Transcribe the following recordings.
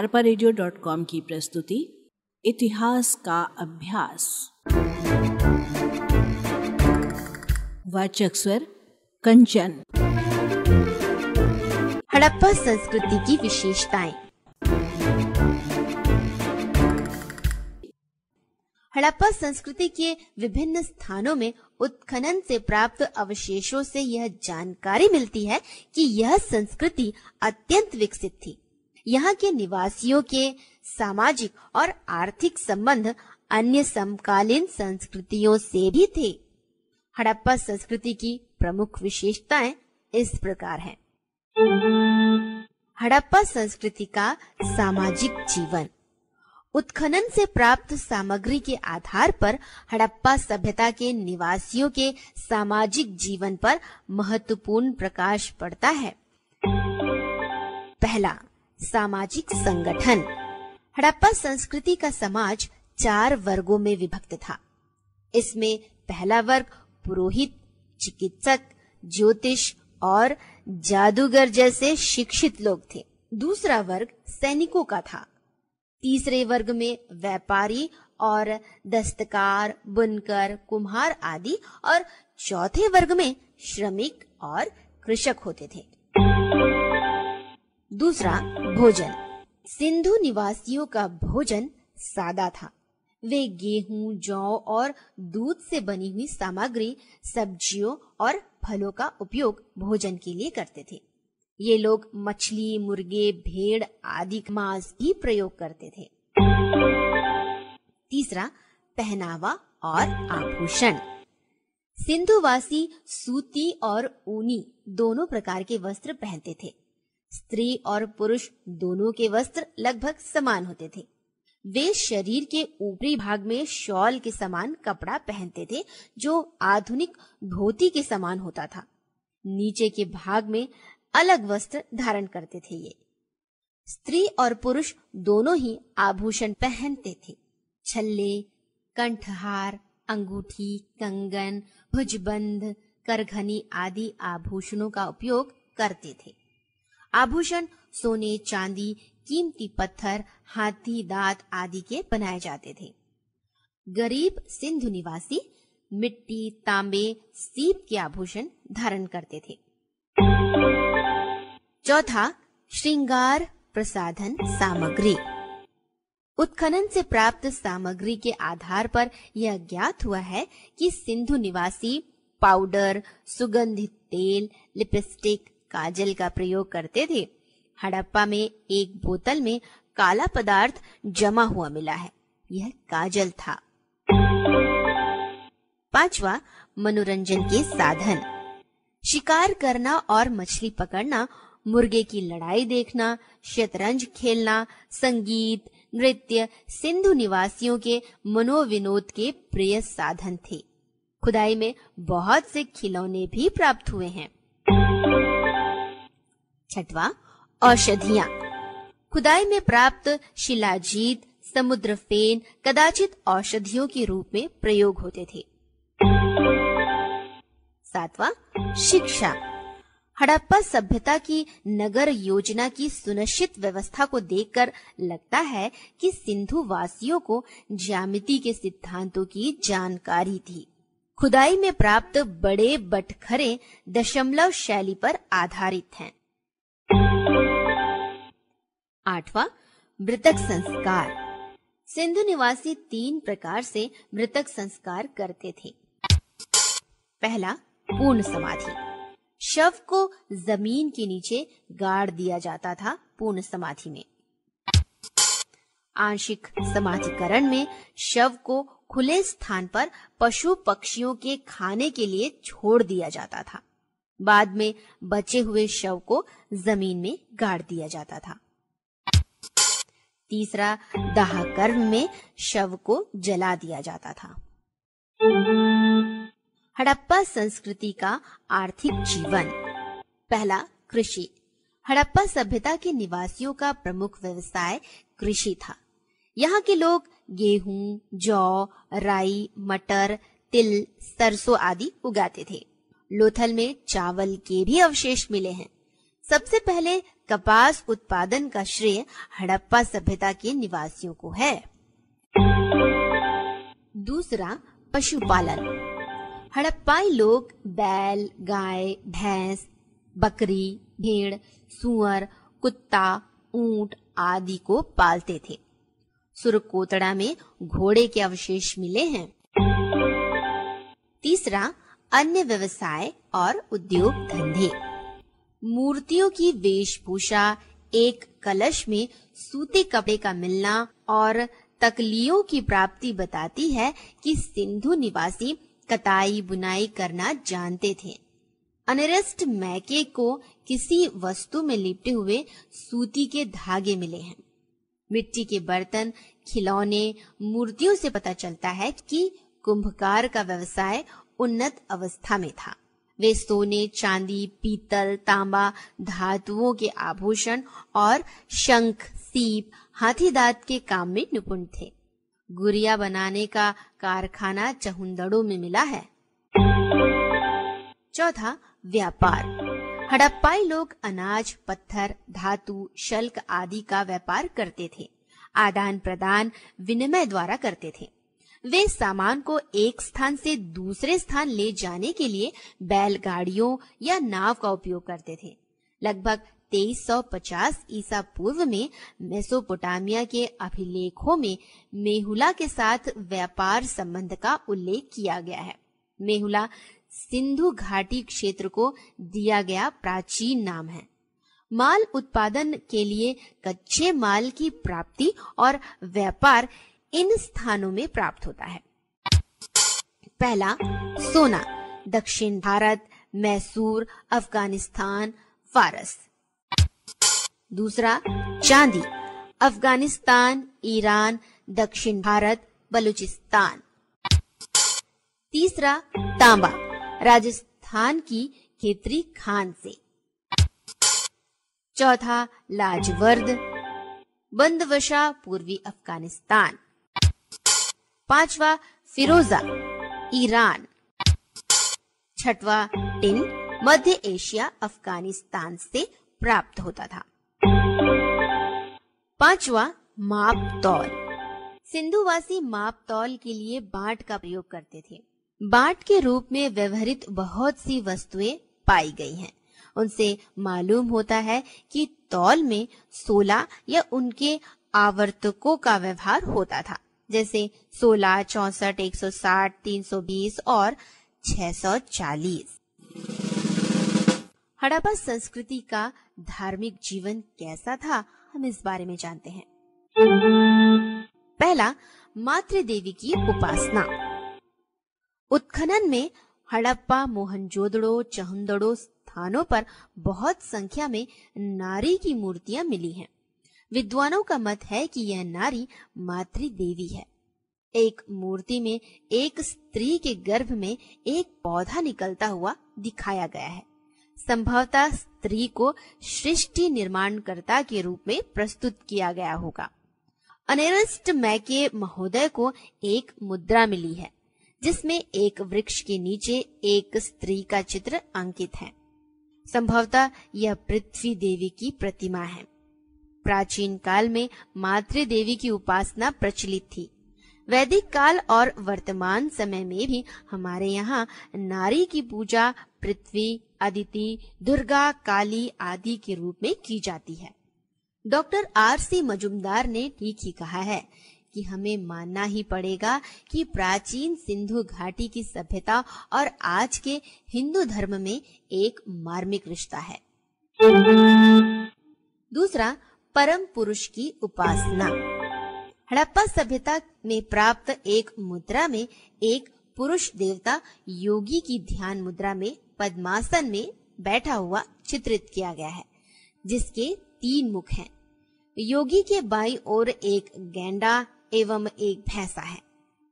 अरपा की प्रस्तुति, इतिहास का अभ्यास। वाचक स्वर, कंचन। हड़प्पा संस्कृति की विशेषताएँ। हड़प्पा संस्कृति के विभिन्न स्थानों में उत्खनन से प्राप्त अवशेषों से यह जानकारी मिलती है कि यह संस्कृति अत्यंत विकसित थी। यहाँ के निवासियों के सामाजिक और आर्थिक संबंध अन्य समकालीन संस्कृतियों से भी थे। हड़प्पा संस्कृति की प्रमुख विशेषताएँ इस प्रकार हैं। हड़प्पा संस्कृति का सामाजिक जीवन। उत्खनन से प्राप्त सामग्री के आधार पर हड़प्पा सभ्यता के निवासियों के सामाजिक जीवन पर महत्वपूर्ण प्रकाश पड़ता है। पहला सामाजिक संगठन। हड़प्पा संस्कृति का समाज चार वर्गों में विभक्त था। इसमें पहला वर्ग पुरोहित, चिकित्सक, ज्योतिष और जादूगर जैसे शिक्षित लोग थे। दूसरा वर्ग सैनिकों का था। तीसरे वर्ग में व्यापारी और दस्तकार, बुनकर, कुम्हार आदि और चौथे वर्ग में श्रमिक और कृषक होते थे। दूसरा, भोजन। सिंधु निवासियों का भोजन सादा था। वे गेहूँ, जौ और दूध से बनी हुई सामग्री, सब्जियों और फलों का उपयोग भोजन के लिए करते थे। ये लोग मछली, मुर्गे, भेड़ आदि मांस भी प्रयोग करते थे। तीसरा, पहनावा और आभूषण। सिंधुवासी सूती और ऊनी दोनों प्रकार के वस्त्र पहनते थे। स्त्री और पुरुष दोनों के वस्त्र लगभग समान होते थे। वे शरीर के ऊपरी भाग में शॉल के समान कपड़ा पहनते थे, जो आधुनिक धोती के समान होता था। नीचे के भाग में अलग वस्त्र धारण करते थे ये। स्त्री और पुरुष दोनों ही आभूषण पहनते थे। छल्ले, कंठहार, अंगूठी, कंगन, भुजबंध, करघनी आदि आभूषणों का उपयोग करते थे। आभूषण, सोने, चांदी, कीमती पत्थर, हाथी, दांत आदि के बनाए जाते थे। गरीब सिंधु निवासी मिट्टी, तांबे, सीप के आभूषण धारण करते थे। चौथा, श्रृंगार प्रसाधन सामग्री। उत्खनन से प्राप्त सामग्री के आधार पर यह ज्ञात हुआ है कि सिंधु निवासी पाउडर, सुगंधित तेल, लिपस्टिक काजल का प्रयोग करते थे। हड़प्पा में एक बोतल में काला पदार्थ जमा हुआ मिला है। यह काजल था। पांचवा, मनोरंजन के साधन। शिकार करना और मछली पकड़ना, मुर्गे की लड़ाई देखना, शतरंज खेलना, संगीत, नृत्य, सिंधु निवासियों के मनोविनोद के प्रिय साधन थे। खुदाई में बहुत से खिलौने भी प्राप्त हुए हैं। छठवा, औषधियाँ। खुदाई में प्राप्त शिलाजीत समुद्र फेन कदाचित औषधियों के रूप में प्रयोग होते थे। सातवां, शिक्षा। हड़प्पा सभ्यता की नगर योजना की सुनिश्चित व्यवस्था को देखकर लगता है कि सिंधु वासियों को ज्यामिति के सिद्धांतों की जानकारी थी। खुदाई में प्राप्त बड़े बटखरे दशमलव शैली पर आधारित हैं। आठवां, मृतक संस्कार। सिंधु निवासी तीन प्रकार से मृतक संस्कार करते थे। पहला, पूर्ण समाधि। शव को ज़मीन के नीचे गाड़ दिया जाता था पूर्ण समाधि में। आंशिक समाधिकरण में शव को खुले स्थान पर पशु पक्षियों के खाने के लिए छोड़ दिया जाता था। बाद में बचे हुए शव को ज़मीन में गाड़ दिया जाता था। तीसरा दाह कर्म में शव को जला दिया जाता था। हड़प्पा संस्कृति का आर्थिक जीवन। पहला, कृषि। हड़प्पा सभ्यता के निवासियों का प्रमुख व्यवसाय कृषि था। यहाँ के लोग गेहूँ, जौ, राई, मटर, तिल, सरसों आदि उगाते थे। लोथल में चावल के भी अवशेष मिले हैं। सबसे पहले कपास उत्पादन का श्रेय हड़प्पा सभ्यता के निवासियों को है। दूसरा, पशुपालन। हड़प्पाई लोग बैल, गाय, भैंस, बकरी, भेड़, सुअर, कुत्ता, ऊँट आदि को पालते थे। सुरकोतड़ा में घोड़े के अवशेष मिले हैं। तीसरा, अन्य व्यवसाय और उद्योग धंधे। मूर्तियों की वेशभूषा, एक कलश में सूते कपड़े का मिलना और तकलियों की प्राप्ति बताती है कि सिंधु निवासी कताई बुनाई करना जानते थे। अनिरस्ट मैके को किसी वस्तु में लिपटे हुए सूती के धागे मिले हैं। मिट्टी के बर्तन, खिलौने, मूर्तियों से पता चलता है कि कुंभकार का व्यवसाय उन्नत अवस्था में था। वे सोने, चांदी, पीतल, तांबा, धातुओं के आभूषण और शंख, सीप, हाथी दांत के काम में निपुण थे। गुड़िया बनाने का कारखाना चहुंदड़ों में मिला है। चौथा, व्यापार। हड़प्पाई लोग अनाज, पत्थर, धातु, शल्क आदि का व्यापार करते थे। आदान प्रदान विनिमय द्वारा करते थे। वे सामान को एक स्थान से दूसरे स्थान ले जाने के लिए बैलगाड़ियों या नाव का उपयोग करते थे। लगभग 2350 ईसा पूर्व में मेसोपोटामिया के अभिलेखों में मेहुला के साथ व्यापार संबंध का उल्लेख किया गया है। मेहुला सिंधु घाटी क्षेत्र को दिया गया प्राचीन नाम है। माल उत्पादन के लिए कच्चे माल की प्राप्ति और व्यापार इन स्थानों में प्राप्त होता है। पहला, सोना, दक्षिण भारत, मैसूर, अफ़गानिस्तान, फारस। दूसरा, चांदी, अफ़गानिस्तान, ईरान, दक्षिण भारत, बलूचिस्तान। तीसरा, तांबा, राजस्थान की खेतरी खान से। चौथा, लाजवर्द, बंदवशा पूर्वी अफ़गानिस्तान। पांचवा फिरोजा, ईरान। छठवा टिन, मध्य एशिया, अफ़गानिस्तान से प्राप्त होता था। पांचवा माप तौल। सिंधुवासी माप तौल के लिए बाट का प्रयोग करते थे। बाट के रूप में व्यवहरित बहुत सी वस्तुएँ पाई गई हैं। उनसे मालूम होता है कि तौल में सोलह या उनके आवर्तकों का व्यवहार होता था। जैसे सोलह, चौसठ, एक सौ साठ, तीन सौ बीस और छह सौ चालीस। हड़प्पा संस्कृति का धार्मिक जीवन कैसा था, हम इस बारे में जानते हैं। पहला मातृ देवी की उपासना। उत्खनन में हड़प्पा, मोहनजोदड़ो, चहुंदड़ो स्थानों पर बहुत संख्या में नारी की मूर्तियाँ मिली हैं। विद्वानों का मत है कि यह नारी मातृ देवी है। एक मूर्ति में एक स्त्री के गर्भ में एक पौधा निकलता हुआ दिखाया गया है। संभवतः स्त्री को सृष्टि निर्माणकर्ता के रूप में प्रस्तुत किया गया होगा। अनेरस्ट मैके महोदय को एक मुद्रा मिली है, जिसमें एक वृक्ष के नीचे एक स्त्री का चित्र अंकित है। संभवतः यह पृथ्वी देवी की प्रतिमा है। प्राचीन काल में मातृ देवी की उपासना प्रचलित थी। वैदिक काल और वर्तमान समय में भी हमारे यहाँ नारी की पूजा पृथ्वी, अदिति, दुर्गा, काली आदि के रूप में की जाती है। डॉक्टर आर सी मजुमदार ने ठीक ही कहा है कि हमें मानना ही पड़ेगा कि प्राचीन सिंधु घाटी की सभ्यता और आज के हिंदू धर्म में एक मार्मिक रिश्ता है। दूसरा परम पुरुष की उपासना। हड़प्पा सभ्यता में प्राप्त एक मुद्रा में एक पुरुष देवता योगी की ध्यान मुद्रा में पद्मासन में बैठा हुआ चित्रित किया गया है, जिसके तीन मुख हैं। योगी के बाई ओर एक गेंडा एवं एक भैंसा है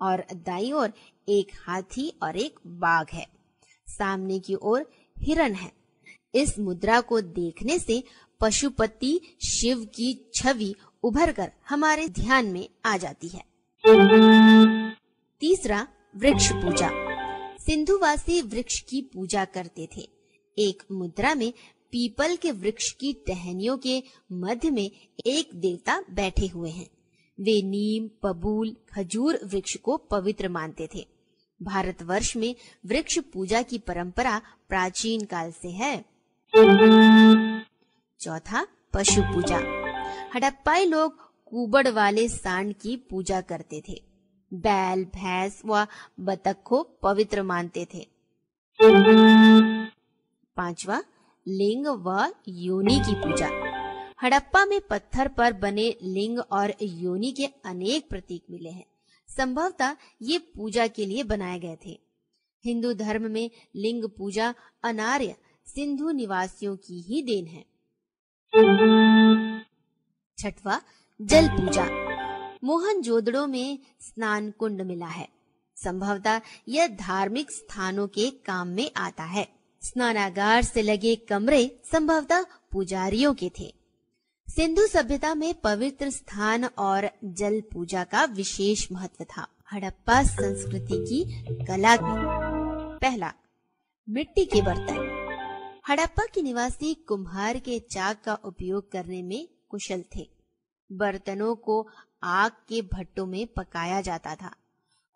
और दाई ओर एक हाथी और एक बाघ है। सामने की ओर हिरण है। इस मुद्रा को देखने से पशुपति शिव की छवि उभर कर हमारे ध्यान में आ जाती है। तीसरा, वृक्ष पूजा। सिंधुवासी वृक्ष की पूजा करते थे। एक मुद्रा में पीपल के वृक्ष की टहनियों के मध्य में एक देवता बैठे हुए हैं। वे नीम पबूल खजूर वृक्ष को पवित्र मानते थे। भारतवर्ष में वृक्ष पूजा की परंपरा प्राचीन काल से है। चौथा, पशु पूजा। हड़प्पाई लोग कुबड़ वाले सांड की पूजा करते थे। बैल, भैंस व बतख को पवित्र मानते थे। पांचवा, लिंग व योनि की पूजा। हड़प्पा में पत्थर पर बने लिंग और योनि के अनेक प्रतीक मिले हैं। संभवतः ये पूजा के लिए बनाए गए थे। हिंदू धर्म में लिंग पूजा अनार्य सिंधु निवासियों की ही देन है। छठवा, जल पूजा। मोहन जोदड़ो में स्नान कुंड मिला है। संभवतः यह धार्मिक स्थानों के काम में आता है। स्नानागार से लगे कमरे संभवतः पुजारियों के थे। सिंधु सभ्यता में पवित्र स्थान और जल पूजा का विशेष महत्व था। हड़प्पा संस्कृति की कला पहला, मिट्टी के बर्तन। हड़प्पा के निवासी कुम्हार के चाक का उपयोग करने में कुशल थे। बर्तनों को आग के भट्टों में पकाया जाता था।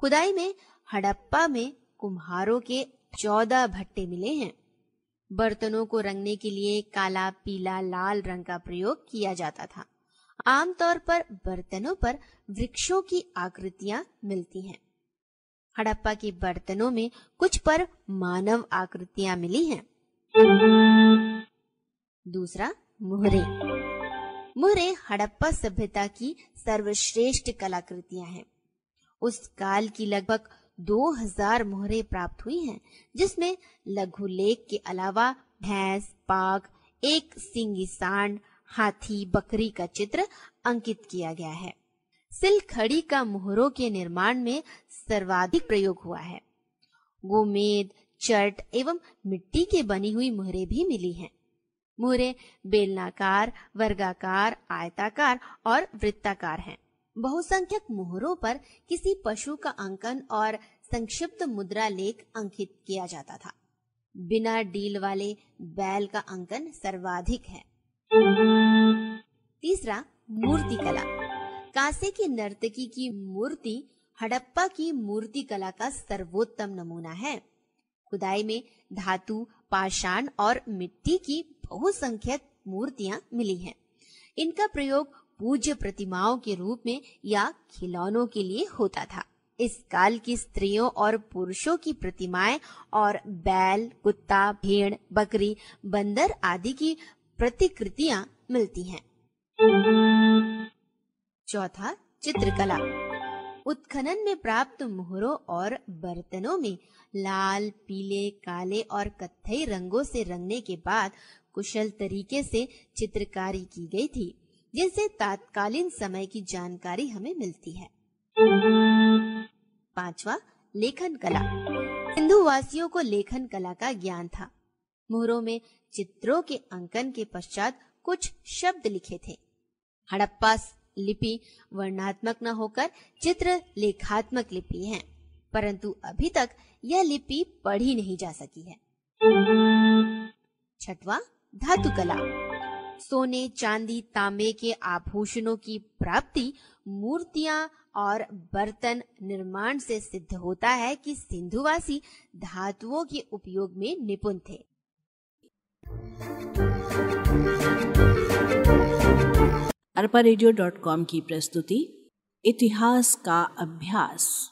खुदाई में हड़प्पा में कुम्हारों के चौदह भट्टे मिले हैं। बर्तनों को रंगने के लिए काला, पीला, लाल रंग का प्रयोग किया जाता था। आमतौर पर बर्तनों पर वृक्षों की आकृतियाँ मिलती हैं। हड़प्पा के बर्तनों में कुछ पर मानव आकृतियाँ मिली हैं। दूसरा मुहरे। मुहरे हड़प्पा सभ्यता की सर्वश्रेष्ठ कलाकृतियाँ हैं। उस काल की लगभग 2000 मोहरे प्राप्त हुई हैं, जिसमें लघु लेख के अलावा भैंस बाघ एक सिंगी सांड हाथी बकरी का चित्र अंकित किया गया है। सिल खड़ी का मोहरों के निर्माण में सर्वाधिक प्रयोग हुआ है। गोमेद चट एवं मिट्टी के बनी हुई मुहरे भी मिली हैं। मुहरे बेलनाकार, वर्गाकार, आयताकार और वृत्ताकार हैं। बहुसंख्यक मोहरों पर किसी पशु का अंकन और संक्षिप्त मुद्रा लेख अंकित किया जाता था बिना डील वाले बैल का अंकन सर्वाधिक है तीसरा, मूर्ति कला कांसे की नर्तकी की मूर्ति, हड़प्पा की मूर्ति कला का सर्वोत्तम नमूना है खुदाई में धातु, पाषाण और मिट्टी की बहुसंख्यक मूर्तियाँ मिली हैं। इनका प्रयोग पूज्य प्रतिमाओं के रूप में या खिलौनों के लिए होता था। इस काल की स्त्रियों और पुरुषों की प्रतिमाएँ और बैल, कुत्ता, भेड़, बकरी, बंदर आदि की प्रतिकृतियाँ मिलती हैं। चौथा चित्रकला। उत्खनन में प्राप्त मोहरों और बर्तनों में लाल, पीले, काले और कत्थई रंगों से रंगने के बाद कुशल तरीके से चित्रकारी की गई थी, जिनसे तात्कालीन समय की जानकारी हमें मिलती है। पांचवा, लेखन कला। सिंधु वासियों को लेखन कला का ज्ञान था। मोहरों में चित्रों के अंकन के पश्चात कुछ शब्द लिखे थे। हड़प्पा लिपि वर्णात्मक न होकर चित्र लेखात्मक लिपि है, परंतु अभी तक यह लिपि पढ़ी नहीं जा सकी है। छठवा, धातु कला। सोने, चांदी, तांबे के आभूषणों की प्राप्ति मूर्तियाँ और बर्तन निर्माण से सिद्ध होता है कि सिंधुवासी धातुओं के उपयोग में निपुण थे। अरपा रेडियो डॉट कॉम की प्रस्तुति इतिहास का अभ्यास।